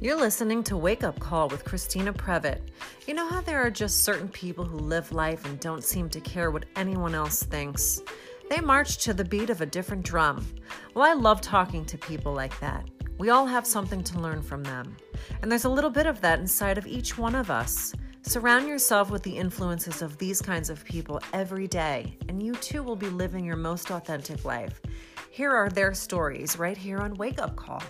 You're listening to Wake Up Call with Christina Previtt. You know how there are just certain people who live life and don't seem to care what anyone else thinks? They march to the beat of a different drum. Well, I love talking to people like that. We all have something to learn from them. And there's a little bit of that inside of each one of us. Surround yourself with the influences of these kinds of people every day, and you too will be living your most authentic life. Here are their stories right here on Wake Up Call.